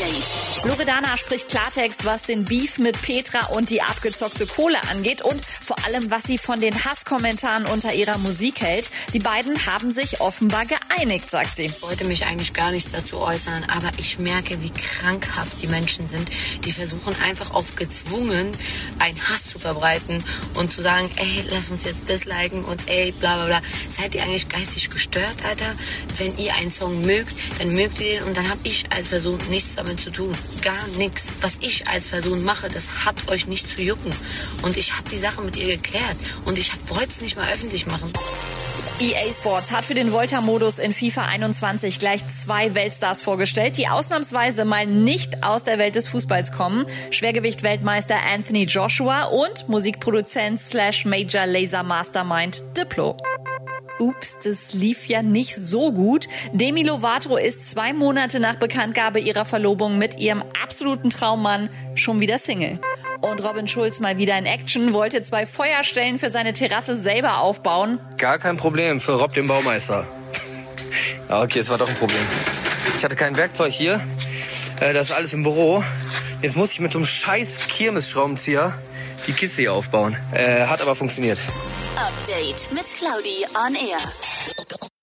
Update. Loredana spricht Klartext, was den Beef mit Petra und die abgezockte Kohle angeht und vor allem, was sie von den Hasskommentaren unter ihrer Musik hält. Die beiden haben sich offenbar geeinigt, sagt sie. Ich wollte mich eigentlich gar nicht dazu äußern, aber ich merke, wie krankhaft die Menschen sind. Die versuchen einfach auf gezwungen, einen Hass zu verbreiten und zu sagen, ey, lass uns jetzt disliken und ey, bla bla bla. Seid ihr eigentlich geistig gestört, Alter? Wenn ihr einen Song mögt, dann mögt ihr den und dann habe ich als Person nichts damit zu tun. Gar nichts. Was ich als Person mache, das hat euch nicht zu jucken. Und ich habe die Sache mit ihr geklärt und ich wollte es nicht mal öffentlich machen. EA Sports hat für den Volta-Modus in FIFA 21 gleich zwei Weltstars vorgestellt, die ausnahmsweise mal nicht aus der Welt des Fußballs kommen. Schwergewicht-Weltmeister Anthony Joshua und Musikproduzent slash Major Laser Mastermind Diplo. Ups, das lief ja nicht so gut. Demi Lovato ist zwei Monate nach Bekanntgabe ihrer Verlobung mit ihrem absoluten Traummann schon wieder Single. Und Robin Schulz mal wieder in Action, wollte zwei Feuerstellen für seine Terrasse selber aufbauen. Gar kein Problem für Rob den Baumeister. okay, es war doch ein Problem. Ich hatte kein Werkzeug hier. Äh, das ist alles im Büro. Jetzt muss ich mit so einem scheiß Kirmesschraubenzieher die Kiste hier aufbauen. Äh, hat aber funktioniert. Update mit Claudi on Air.